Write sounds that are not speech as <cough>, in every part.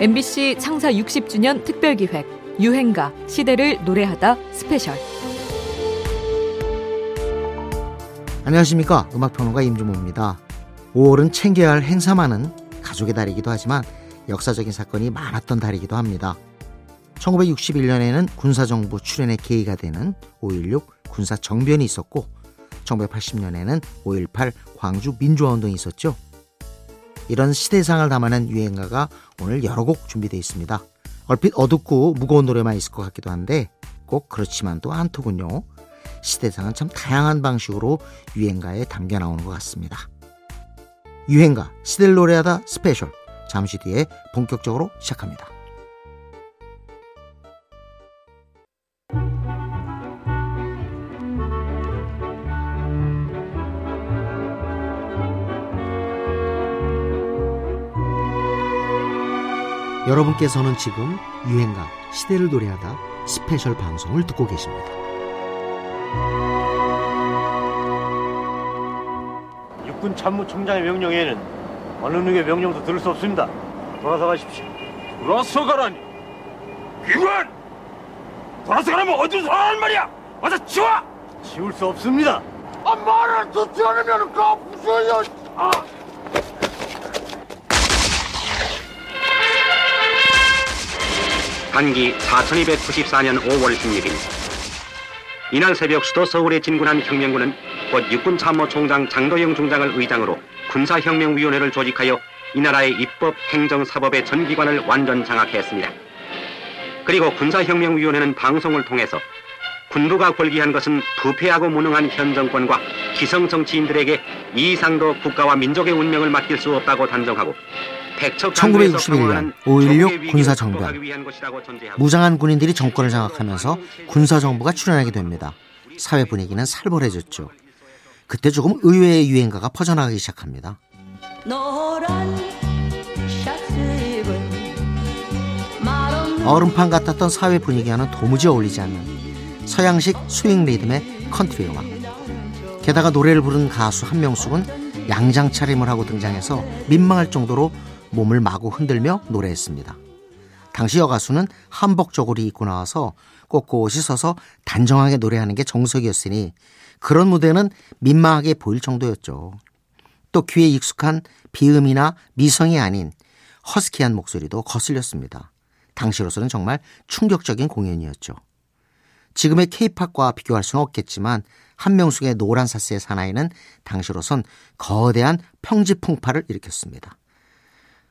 MBC 창사 60주년 특별기획 유행가 시대를 노래하다 스페셜. 안녕하십니까. 음악평론가 임진모입니다. 5월은 챙겨야 할 행사 많은 가족의 달이기도 하지만 역사적인 사건이 많았던 달이기도 합니다. 1961년에는 군사정부 출현의 계기가 되는 5.16 군사정변이 있었고 1980년에는 5.18 광주 민주화운동이 있었죠 이런 시대상을 담아낸 유행가가 오늘 여러 곡 준비되어 있습니다. 얼핏 어둡고 무거운 노래만 있을 것 같기도 한데 꼭 그렇지만도 않더군요. 시대상은 참 다양한 방식으로 유행가에 담겨 나오는 것 같습니다. 유행가 시대를 노래하다 스페셜 잠시 뒤에 본격적으로 시작합니다. 여러분께서는 지금 유행가 시대를 노래하다 스페셜 방송을 듣고 계십니다. 육군 참모총장의 명령에는 어느 누구의 명령도 들을 수 없습니다. 돌아서 가십시오. 돌아서 가라니 기관 돌아서 가라면 어디서 하란 말이야 와서 치워 치울 수 없습니다. 아 말을 듣지 않으면 까 부숴요 아. 단기 4294년 5월 16일 이날 새벽 수도 서울에 진군한 혁명군은 곧 육군 참모총장 장도영 중장을 의장으로 군사혁명위원회를 조직하여 이 나라의 입법, 행정, 사법의 전 기관을 완전 장악했습니다. 그리고 군사혁명위원회는 방송을 통해서 군부가 골기한 것은 부패하고 무능한 현 정권과 기성 정치인들에게 이상도 국가와 민족의 운명을 맡길 수 없다고 단정하고 1961년 5.16 군사정변 무장한 군인들이 정권을 장악하면서 군사정부가 출현하게 됩니다. 사회 분위기는 살벌해졌죠. 그때 조금 의외의 유행가가 퍼져나가기 시작합니다. 얼음판 같았던 사회 분위기와는 도무지 어울리지 않는 서양식 스윙 리듬의 컨트리 음악. 게다가 노래를 부른 가수 한명숙은 양장 차림을 하고 등장해서 민망할 정도로 몸을 마구 흔들며 노래했습니다. 당시 여가수는 한복 저고리 입고 나와서 꼿꼿이 서서 단정하게 노래하는 게 정석이었으니 그런 무대는 민망하게 보일 정도였죠. 또 귀에 익숙한 비음이나 미성이 아닌 허스키한 목소리도 거슬렸습니다. 당시로서는 정말 충격적인 공연이었죠. 지금의 케이팝과 비교할 수는 없겠지만 한명숙의 노란 사스의 사나이는 당시로선 거대한 평지 풍파를 일으켰습니다.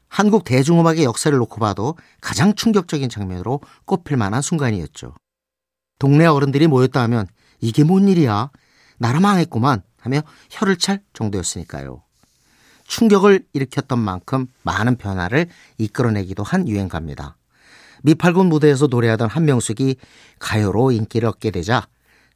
한국 대중음악의 역사를 놓고 봐도 가장 충격적인 장면으로 꼽힐 만한 순간이었죠. 동네 어른들이 모였다 하면 이게 뭔 일이야? 나라 망했구만 하며 혀를 찰 정도였으니까요. 충격을 일으켰던 만큼 많은 변화를 이끌어내기도 한 유행가입니다. 미팔군 무대에서 노래하던 한명숙이 가요로 인기를 얻게 되자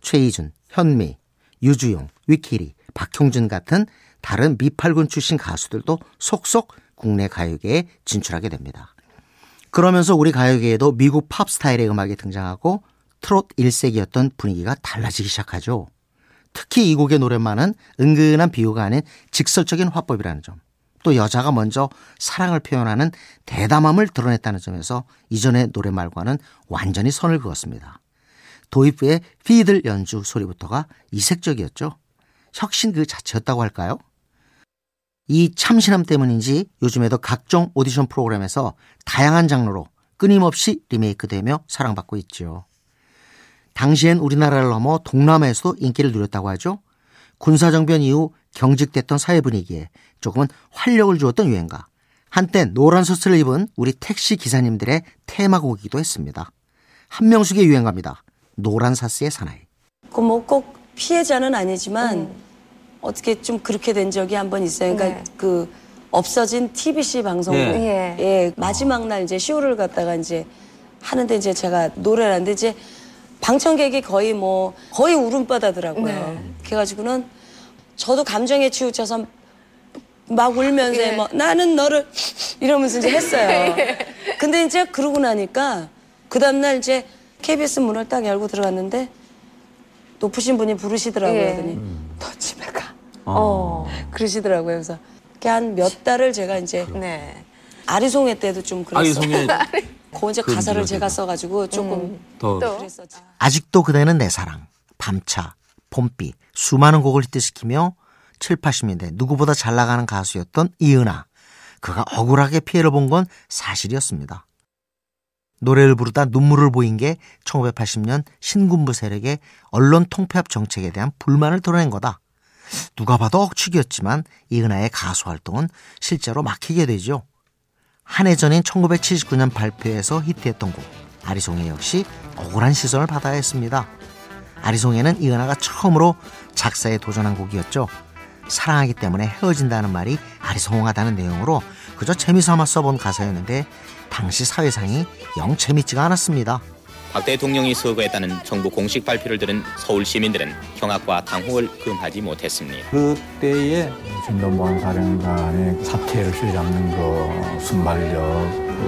최희준, 현미, 유주용, 위키리, 박형준 같은 다른 미팔군 출신 가수들도 속속 국내 가요계에 진출하게 됩니다. 그러면서 우리 가요계에도 미국 팝 스타일의 음악이 등장하고 트롯 1세기였던 분위기가 달라지기 시작하죠. 특히 이 곡의 노랫말은 은근한 비유가 아닌 직설적인 화법이라는 점. 또 여자가 먼저 사랑을 표현하는 대담함을 드러냈다는 점에서 이전의 노랫말과는 완전히 선을 그었습니다. 도입부의 피들 연주 소리부터가 이색적이었죠. 혁신 그 자체였다고 할까요? 이 참신함 때문인지 요즘에도 각종 오디션 프로그램에서 다양한 장르로 끊임없이 리메이크되며 사랑받고 있죠. 당시엔 우리나라를 넘어 동남아에서도 인기를 누렸다고 하죠. 군사정변 이후 경직됐던 사회 분위기에 조금은 활력을 주었던 유행가. 한때 노란 소스를 입은 우리 택시 기사님들의 테마곡이기도 했습니다. 한명숙의 유행가입니다. 노란 사스의 사나이. 뭐꼭 피해자는 아니지만 음. 어떻게 좀 그렇게 된 적이 한 번 있어요. 그러니까 네. 그 없어진 TBC 방송국 예. 예. 마지막 날 이제 쇼를 갔다가 이제 하는데 이제 제가 노래를 하는데 이제 방청객이 거의 뭐 거의 울음바다더라고요. 네. 그래가지고는 저도 감정에 치우쳐서 막 울면서 예. 뭐 나는 너를 이러면서 이제 했어요. <laughs> 예. 근데 이제 그러고 나니까 그 다음날 이제 KBS 문을 딱 열고 들어갔는데 높으신 분이 부르시더라고요. 예. 그러더니 너 집에 가. 어. 그러시더라고요. 그래서 한몇 달을 제가 이제 네. 아리송해 때도 좀 그랬어. 아리송해 <laughs> 그 이제 가사를 제가 써가지고 조금 음. 더 그랬었지. 아직도 그대는 내 사랑, 밤차, 봄비 수많은 곡을 히트시키며 7, 80년대 누구보다 잘 나가는 가수였던 이은하. 그가 억울하게 피해를 본 건 사실이었습니다. 노래를 부르다 눈물을 보인 게 1980년 신군부 세력의 언론 통폐합 정책에 대한 불만을 드러낸 거다. 누가 봐도 억측이었지만 이은하의 가수 활동은 실제로 막히게 되죠. 한 해 전인 1979년 발표에서 히트했던 곡 아리송해 역시 억울한 시선을 받아야 했습니다. 아리송해는 이은하가 처음으로 작사에 도전한 곡이었죠. 사랑하기 때문에 헤어진다는 말이 아리송하다는 내용으로 그저 재미삼아 써본 가사였는데 당시 사회상이 영 재밌지가 않았습니다. 박 대통령이 서거했다는 정부 공식 발표를 들은 서울 시민들은 경악과 당혹을 금하지 못했습니다. 그때의 진동보안 사령관의 사태를 휘잡는 그 순발력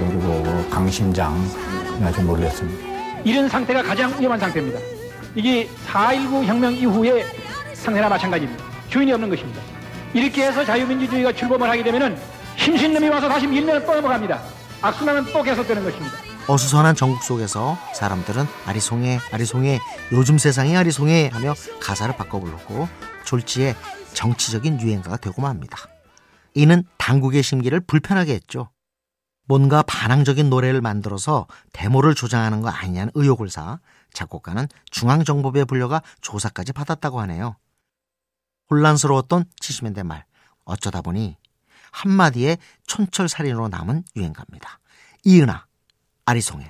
그리고 강심장 아주 놀랐습니다. 이런 상태가 가장 위험한 상태입니다. 이게 4.19 혁명 이후의 상태나 마찬가지입니다. 주인이 없는 것입니다. 이렇게 해서 자유민주주의가 출범을 하게 되면 힘신놈이 와서 다시 밀면 또 넘어갑니다. 악순환은 또 계속되는 것입니다. 어수선한 전국 속에서 사람들은 아리송해 아리송해 요즘 세상이 아리송해 하며 가사를 바꿔 불렀고 졸지에 정치적인 유행가가 되고 맙니다. 이는 당국의 심기를 불편하게 했죠. 뭔가 반항적인 노래를 만들어서 데모를 조장하는 거 아니냐는 의혹을 사 작곡가는 중앙정보부에 불려가 조사까지 받았다고 하네요. 혼란스러웠던 70년대 말 어쩌다 보니 한마디에 촌철살인으로 남은 유행가입니다. 이은하, 아리송해.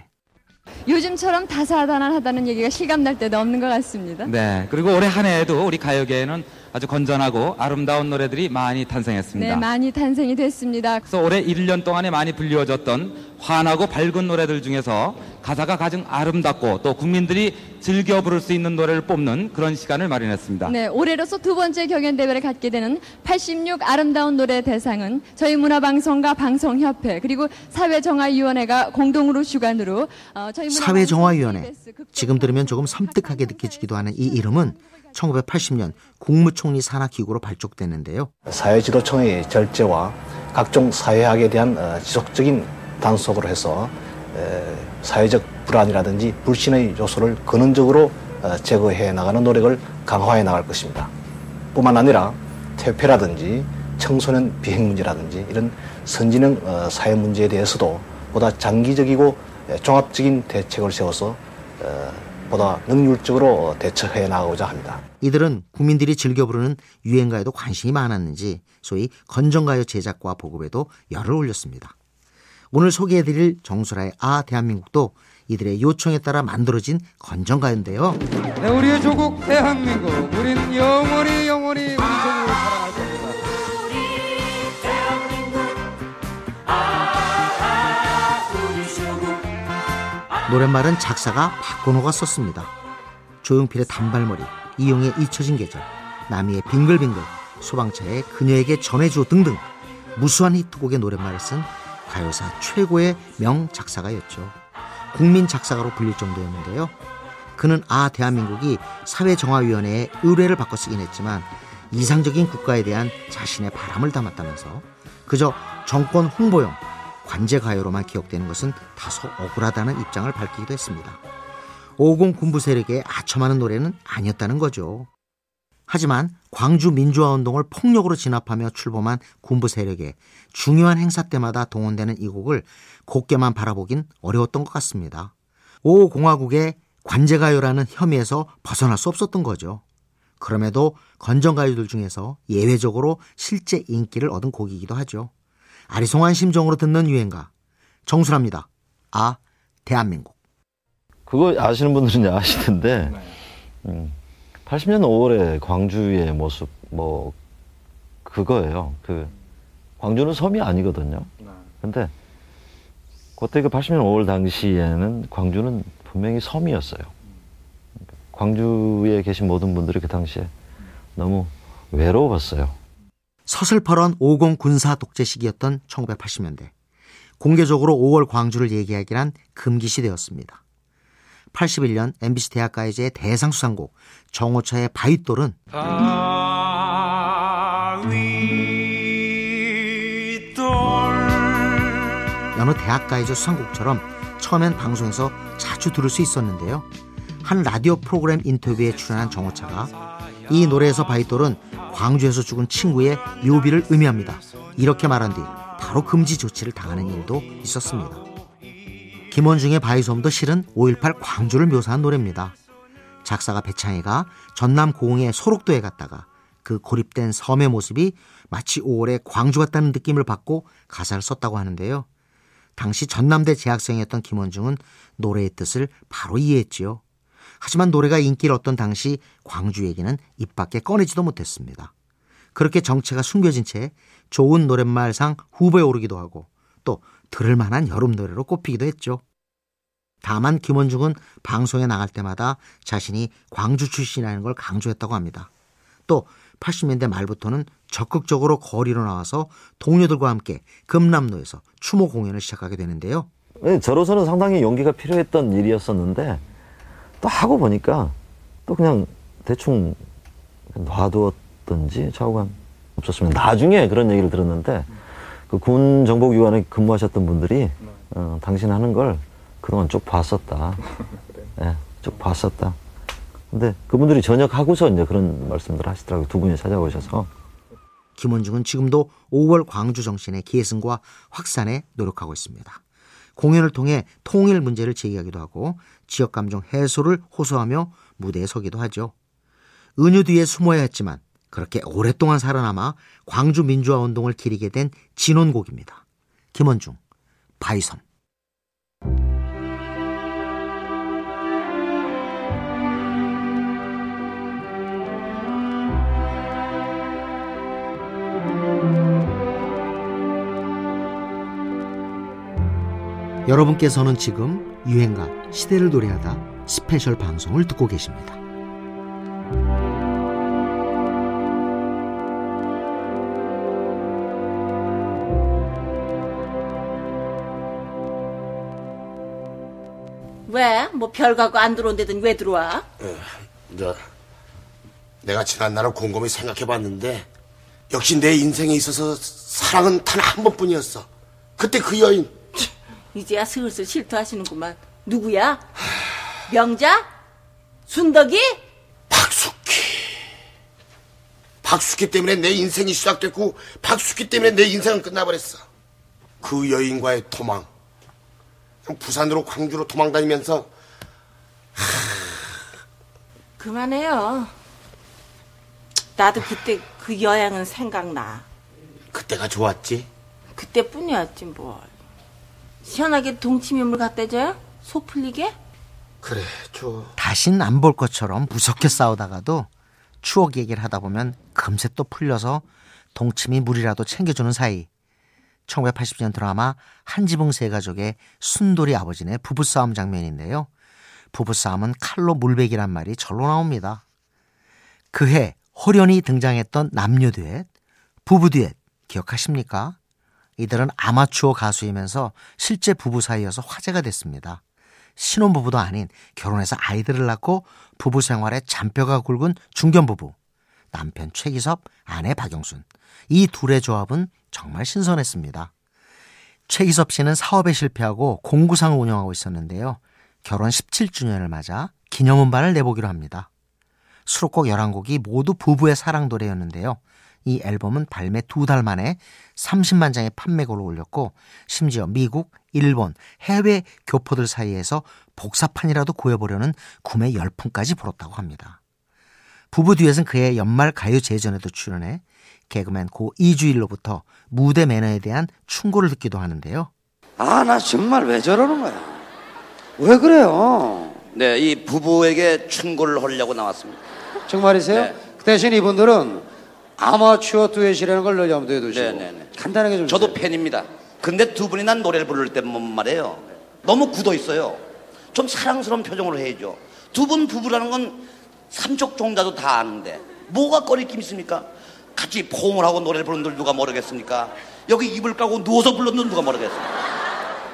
요즘처럼 다사다난하다는 얘기가 실감날 때도 없는 것 같습니다. 네. 그리고 올해 한 해에도 우리 가요계에는 아주 건전하고 아름다운 노래들이 많이 탄생했습니다. 네, 많이 탄생이 됐습니다. 그래서 올해 1년 동안에 많이 불리워졌던 환하고 밝은 노래들 중에서 가사가 가장 아름답고 또 국민들이 즐겨 부를 수 있는 노래를 뽑는 그런 시간을 마련했습니다. 네, 올해로서 두 번째 경연 대회를 갖게 되는 86 아름다운 노래 대상은 저희 문화방송과 방송협회 그리고 사회정화위원회가 공동으로 주관으로 어, 저희 사회정화위원회 지금 들으면 조금 섬뜩하게 느껴지기도 하는 이 이름은 1980년 국무총리 산하기구로 발족됐는데요. 사회지도청의 절제와 각종 사회학에 대한 어, 지속적인 단속으로 해서 사회적 불안이라든지 불신의 요소를 근원적으로 어, 제거해 나가는 노력을 강화해 나갈 것입니다. 뿐만 아니라 퇴폐라든지 청소년 비행 문제라든지 이런 선진형 어, 사회 문제에 대해서도 보다 장기적이고 종합적인 대책을 세워서 어, 보다 능률적으로 대처해 나가고자 합니다. 이들은 국민들이 즐겨 부르는 유행가에도 관심이 많았는지 소위 건전가요 제작과 보급에도 열을 올렸습니다. 오늘 소개해드릴 정수라의 아 대한민국도 이들의 요청에 따라 만들어진 건전가요인데요. 네, 우리의 조국 대한민국, 우리는 영원히 영원히 우리 조 노랫말은 작사가 박건호가 썼습니다. 조용필의 단발머리, 이용의 잊혀진 계절, 나미의 빙글빙글, 소방차의 그녀에게 전해줘 등등 무수한 히트곡의 노랫말을 쓴 가요사 최고의 명 작사가였죠. 국민 작사가로 불릴 정도였는데요. 그는 아 대한민국이 사회정화위원회에 의뢰를 바꿔 쓰긴 했지만 이상적인 국가에 대한 자신의 바람을 담았다면서 그저 정권 홍보용 관제 가요로만 기억되는 것은 다소 억울하다는 입장을 밝히기도 했습니다. 50 군부 세력에 아첨하는 노래는 아니었다는 거죠. 하지만 광주 민주화 운동을 폭력으로 진압하며 출범한 군부 세력에 중요한 행사 때마다 동원되는 이 곡을 곱게만 바라보긴 어려웠던 것 같습니다. 오 공화국의 관제가요라는 혐의에서 벗어날 수 없었던 거죠. 그럼에도 건전가요들 중에서 예외적으로 실제 인기를 얻은 곡이기도 하죠. 아리송한 심정으로 듣는 유행가 정수랍니다. 아 대한민국. 그거 아시는 분들은 아시던데 음. 80년 5월에 광주의 모습 뭐 그거예요. 그 광주는 섬이 아니거든요. 근데 그때 그 80년 5월 당시에는 광주는 분명히 섬이었어요. 광주에 계신 모든 분들이 그 당시에 너무 외로웠어요. 서슬퍼런 50 군사 독재 시기였던 1980년대. 공개적으로 5월 광주를 얘기하기란 금기시되었습니다. 81년 MBC 대학가요제 대상 수상곡 정호차의 바윗돌은 여느 대학가요제 수상곡처럼 처음엔 방송에서 자주 들을 수 있었는데요. 한 라디오 프로그램 인터뷰에 출연한 정오차가 이 노래에서 바윗돌은 광주에서 죽은 친구의 묘비를 의미합니다. 이렇게 말한 뒤 바로 금지 조치를 당하는 일도 있었습니다. 김원중의 바위섬도 실은 5.18 광주를 묘사한 노래입니다. 작사가 배창희가 전남 고흥의 소록도에 갔다가 그 고립된 섬의 모습이 마치 5월의 광주 같다는 느낌을 받고 가사를 썼다고 하는데요. 당시 전남대 재학생이었던 김원중은 노래의 뜻을 바로 이해했지요. 하지만 노래가 인기를 얻던 당시 광주 얘기는 입 밖에 꺼내지도 못했습니다. 그렇게 정체가 숨겨진 채 좋은 노랫말상 후보에 오르기도 하고 또 들을 만한 여름 노래로 꼽히기도 했죠. 다만 김원중은 방송에 나갈 때마다 자신이 광주 출신이라는 걸 강조했다고 합니다. 또 80년대 말부터는 적극적으로 거리로 나와서 동료들과 함께 금남로에서 추모 공연을 시작하게 되는데요. 네, 저로서는 상당히 용기가 필요했던 일이었었는데 또 하고 보니까 또 그냥 대충 놔두었던지 좌우감 없었으면 나중에 그런 얘기를 들었는데 그 군 정보위원회 근무하셨던 분들이 어, 당신 하는 걸 그동안 쭉 봤었다. <laughs> 예, 네, 쭉 봤었다. 근데 그분들이 전역하고서 이제 그런 말씀들 하시더라고요. 두 분이 찾아오셔서. 김원중은 지금도 5월 광주 정신의 계승과 확산에 노력하고 있습니다. 공연을 통해 통일 문제를 제기하기도 하고 지역 감정 해소를 호소하며 무대에 서기도 하죠. 은유 뒤에 숨어야 했지만 그렇게 오랫동안 살아남아 광주 민주화 운동을 기리게 된 진원곡입니다. 김원중, 바이섬. 여러분께서는 지금 유행가 시대를 노래하다 스페셜 방송을 듣고 계십니다. 왜? 뭐 별가고 안 들어온데든 왜 들어와? 어, 저 내가 지난 날을 곰곰이 생각해봤는데 역시 내 인생에 있어서 사랑은 단 한 번뿐이었어. 그때 그 여인 이제야 슬슬 실토하시는구만. 누구야? 명자? 순덕이? 박숙희. 박숙희 때문에 내 인생이 시작됐고 박숙희 때문에 내 인생은 끝나버렸어. 그 여인과의 도망. 부산으로 광주로 도망 다니면서 그만해요. 나도 그때 그 여행은 생각나. 그때가 좋았지? 그때뿐이었지 뭘. 시원하게 동치미물 갖다 줘요? 속 풀리게? 그래, 줘. 다신 안 볼 것처럼 무섭게 싸우다가도 추억 얘기를 하다 보면 금세 또 풀려서 동치미 물이라도 챙겨주는 사이 1980년 드라마 한지붕 세 가족의 순돌이 아버지네 부부싸움 장면인데요. 부부싸움은 칼로 물베기란 말이 절로 나옵니다. 그해 호련이 등장했던 남녀 듀엣, 부부 듀엣 기억하십니까? 이들은 아마추어 가수이면서 실제 부부 사이여서 화제가 됐습니다. 신혼부부도 아닌 결혼해서 아이들을 낳고 부부 생활에 잔뼈가 굵은 중견부부. 남편 최기섭, 아내 박영순. 이 둘의 조합은 정말 신선했습니다. 최기섭 씨는 사업에 실패하고 공구상을 운영하고 있었는데요. 결혼 17주년을 맞아 기념음반을 내보기로 합니다. 수록곡 11곡이 모두 부부의 사랑 노래였는데요. 이 앨범은 발매 두 달 만에 30만 장의 판매고를 올렸고 심지어 미국, 일본, 해외 교포들 사이에서 복사판이라도 구해보려는 구매 열풍까지 불었다고 합니다. 부부 뒤에서는 그의 연말 가요 제전에도 출연해 개그맨 고 이주일로부터 무대 매너에 대한 충고를 듣기도 하는데요. 아, 나 정말 왜 저러는 거야? 왜 그래요? 네, 이 부부에게 충고를 하려고 나왔습니다. 정말이세요? 네. 그 대신 이분들은 아마추어 듀엣이라는 걸 늘 염두에 두시고 네네네. 간단하게 좀 저도 팬입니다. 근데 두 분이 난 노래를 부를 때만 말이에요. 너무 굳어 있어요. 좀 사랑스러운 표정으로 해야죠. 두 분 부부라는 건 삼쪽 종자도 다 아는데 뭐가 꺼리낌 있습니까? 같이 포옹을 하고 노래를 부르는 들 누가 모르겠습니까? 여기 이불 까고 누워서 불렀는 누가 모르겠습니까?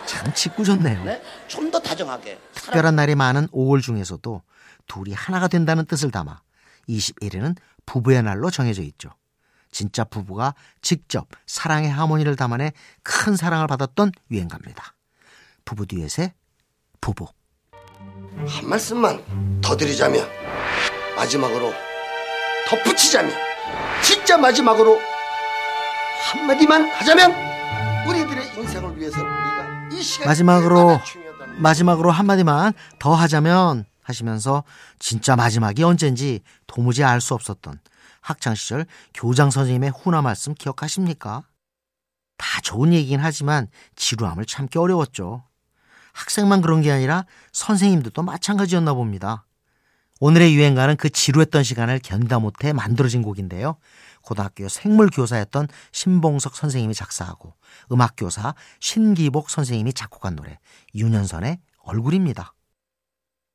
참 짓궂었네요. 네? 좀 더 다정하게. 특별한 날이 많은 5월 중에서도 둘이 하나가 된다는 뜻을 담아 21일은 부부의 날로 정해져 있죠. 진짜 부부가 직접 사랑의 하모니를 담아내 큰 사랑을 받았던 유행가입니다. 부부 듀엣의 부부. 한 말씀만 더 드리자면 마지막으로 덧붙이자면 진짜 마지막으로 한마디만 하자면 우리들의 인생을 위해서 우리가 이 시간 마지막으로 마지막으로 한마디만 더 하자면 하시면서 진짜 마지막이 언젠지 도무지 알 수 없었던 학창 시절 교장 선생님의 훈화 말씀 기억하십니까? 다 좋은 얘기긴 하지만 지루함을 참기 어려웠죠. 학생만 그런 게 아니라 선생님들도 마찬가지였나 봅니다. 오늘의 유행가는 그 지루했던 시간을 견다 못해 만들어진 곡인데요. 고등학교 생물교사였던 신봉석 선생님이 작사하고 음악교사 신기복 선생님이 작곡한 노래 윤현선의 얼굴입니다.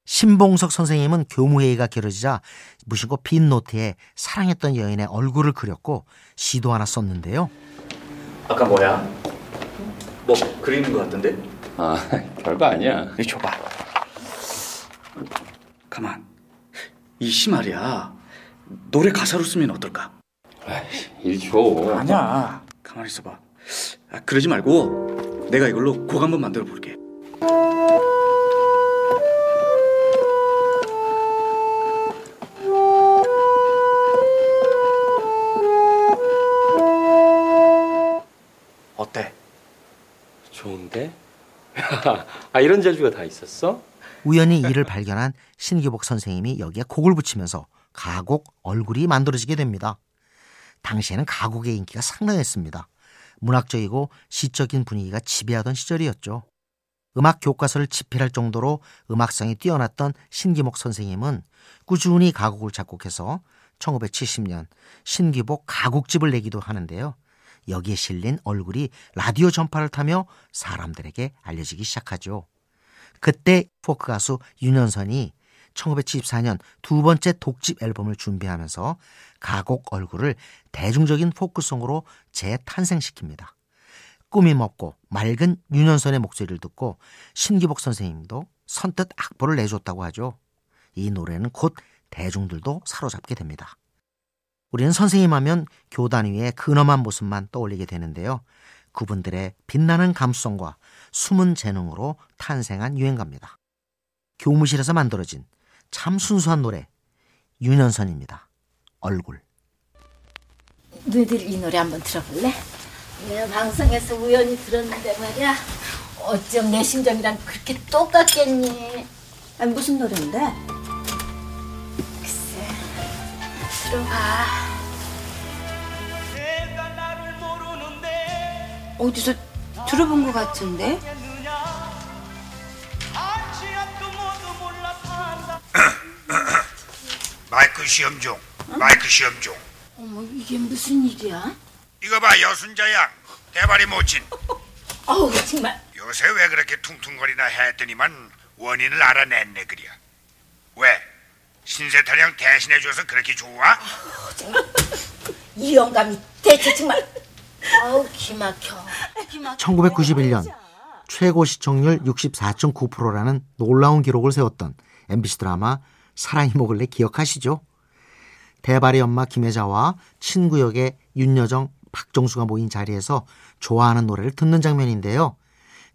신봉석 선생님은 교무회의가 길어지자 무심코 빈 노트에 사랑했던 여인의 얼굴을 그렸고 시도 하나 썼는데요. 아까 뭐야? 뭐 그리는 것 같던데? 아, 별거 아니야. 이 줘봐. 가만. 이 시 말이야. 노래 가사로 쓰면 어떨까? 일 줘. 아니야. 가만히 있어봐. 아, 그러지 말고 내가 이걸로 곡 한번 만들어 볼게. 아, 이런 재주가 다 있었어? 우연히 이를 발견한 신기복 선생님이 여기에 곡을 붙이면서 가곡 얼굴이 만들어지게 됩니다. 당시에는 가곡의 인기가 상당했습니다. 문학적이고 시적인 분위기가 지배하던 시절이었죠. 음악 교과서를 집필할 정도로 음악성이 뛰어났던 신기목 선생님은 꾸준히 가곡을 작곡해서 1970년 신기복 가곡집을 내기도 하는데요. 여기에 실린 얼굴이 라디오 전파를 타며 사람들에게 알려지기 시작하죠. 그때 포크 가수 윤현선이 1974년 두 번째 독집 앨범을 준비하면서 가곡 얼굴을 대중적인 포크송으로 재탄생시킵니다. 꾸밈 없고 맑은 윤현선의 목소리를 듣고 신기복 선생님도 선뜻 악보를 내줬다고 하죠. 이 노래는 곧 대중들도 사로잡게 됩니다. 우리는 선생님 하면 교단 위의 근엄한 모습만 떠올리게 되는데요. 그분들의 빛나는 감수성과 숨은 재능으로 탄생한 유행가입니다. 교무실에서 만들어진 참 순수한 노래 윤현선입니다. 얼굴. 너희들 이 노래 한번 들어볼래? 내가 방송에서 우연히 들었는데 말이야. 어쩜 내 심정이랑 그렇게 똑같겠니? 아니 무슨 노래인데? 들어봐. 어디서 들어본 것 같은데? 마이크 시험 중. 마이크 시험 중. 어머, 이게 무슨 일이야? 이거 봐 여순자 양 대발이 모친. <laughs> 어우, 정말. 요새 왜 그렇게 퉁퉁거리나 했더니만 원인을 알아냈네 그려. 왜? 신세타령 대신해줘서 그렇게 좋아? 이 영감이 대체 정말. 아우, 기막혀. 기막혀. 1991년 최고 시청률 64.9%라는 놀라운 기록을 세웠던 MBC 드라마 사랑이 먹을래 기억하시죠? 대발의 엄마 김혜자와 친구 역의 윤여정, 박정수가 모인 자리에서 좋아하는 노래를 듣는 장면인데요.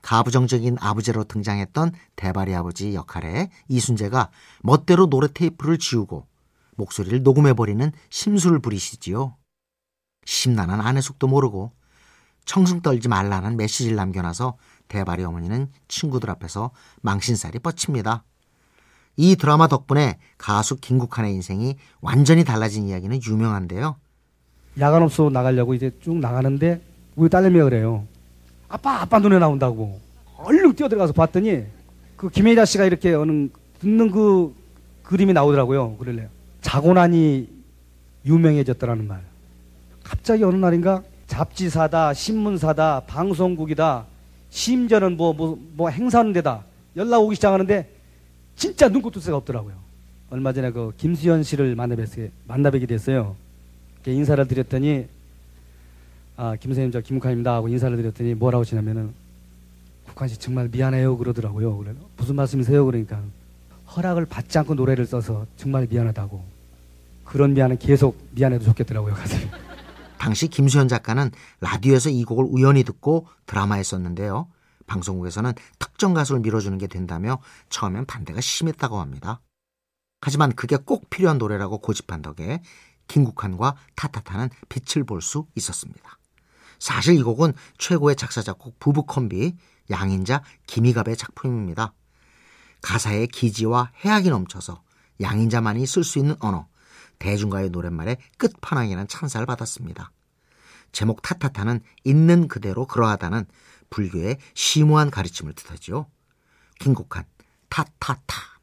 가부정적인 아버지로 등장했던 대발의 아버지 역할에 이순재가 멋대로 노래 테이프를 지우고 목소리를 녹음해버리는 심술을 부리시지요. 심란한 아내 속도 모르고 청승 떨지 말라는 메시지를 남겨놔서 대발의 어머니는 친구들 앞에서 망신살이 뻗칩니다. 이 드라마 덕분에 가수 김국환의 인생이 완전히 달라진 이야기는 유명한데요. 야간업소 나가려고 이제 쭉 나가는데 우리 딸내미가 그래요. 아빠 아빠 눈에 나온다고. 얼른 뛰어들어가서 봤더니 그 김혜자 씨가 이렇게 어느 듣는 그 그림이 나오더라고요. 그럴래요. 자고 나니 유명해졌다라는 말. 갑자기 어느 날인가 잡지사다, 신문사다, 방송국이다, 심지어는 뭐, 뭐, 뭐 행사하는 데다 연락 오기 시작하는데 진짜 눈꽃 두새가 없더라고요. 얼마 전에 그 김수현 씨를 만나 뵙게, 만나 뵙게 됐어요. 인사를 드렸더니 아, 김 선생님 저 김국환입니다 하고 인사를 드렸더니 뭐라고 하시냐면은 국환 씨 정말 미안해요 그러더라고요. 그래 무슨 말씀이세요? 그러니까 허락을 받지 않고 노래를 써서 정말 미안하다고. 그런 미안은 계속 미안해도 좋겠더라고요 가슴이. <laughs> 당시 김수현 작가는 라디오에서 이 곡을 우연히 듣고 드라마에 썼는데요. 방송국에서는 특정 가수를 밀어주는 게 된다며 처음엔 반대가 심했다고 합니다. 하지만 그게 꼭 필요한 노래라고 고집한 덕에 김국환과 타타타는 빛을 볼 수 있었습니다. 사실 이 곡은 최고의 작사 작곡 부부 콤비 양인자 김희갑의 작품입니다. 가사의 기지와 해악이 넘쳐서 양인자만이 쓸 수 있는 언어, 대중가의 노랫말의 끝판왕이라는 찬사를 받았습니다. 제목 타타타는 있는 그대로 그러하다는 불교의 심오한 가르침을 뜻하죠. 김국환 타타타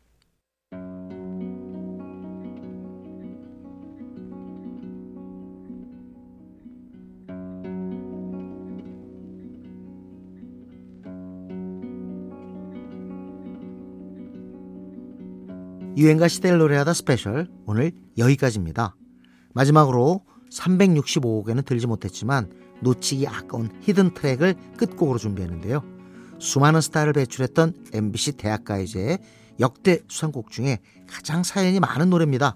유행가 시대를 노래하다 스페셜 오늘 여기까지입니다. 마지막으로 365곡에는 들지 못했지만 놓치기 아까운 hidden track을 끝곡으로 준비했는데요. 수많은 스타를 배출했던 MBC 대학가요제의 역대 수상곡 중에 가장 사연이 많은 노래입니다.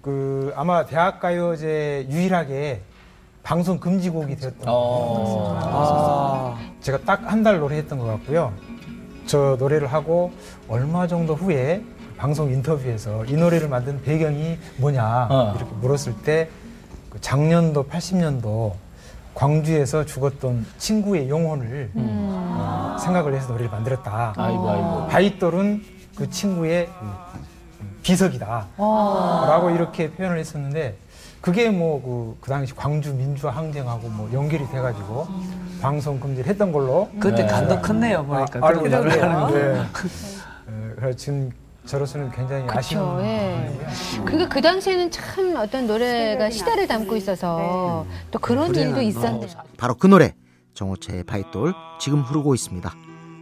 그 아마 대학가요제 유일하게 방송 금지곡이 되었던 것 같습니다. 아. 제가 딱 한 달 노래했던 것 같고요. 저 노래를 하고 얼마 정도 후에 방송 인터뷰에서 이 노래를 만든 배경이 뭐냐 어. 이렇게 물었을 때그 작년도 80년도 광주에서 죽었던 친구의 영혼을 어, 생각을 해서 노래를 만들었다. 아이고, 아이고. 바이돌은 그 친구의 비석이다. 라고 이렇게 표현을 했었는데 그게 뭐그 그 당시 광주 민주화 항쟁하고 뭐 연결이 돼가지고 방송 금지를 했던 걸로 그때 간도 컸네요, 보니까. 아, 알고 그런 하는 거. 네. 네, 그래서 지금 저로서는 굉장히 아쉬운 그렇죠. 예. 그러니까 그 당시에는 참 어떤 노래가 시대를 담고 있어서 또 그런 일도 있었네요. 바로 그 노래 정호채의 바이돌 지금 흐르고 있습니다.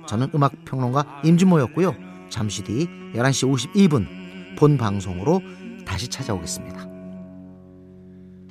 저는 음악 평론가 임진모였고요. 잠시 뒤 11시 52분 본 방송으로 다시 찾아오겠습니다.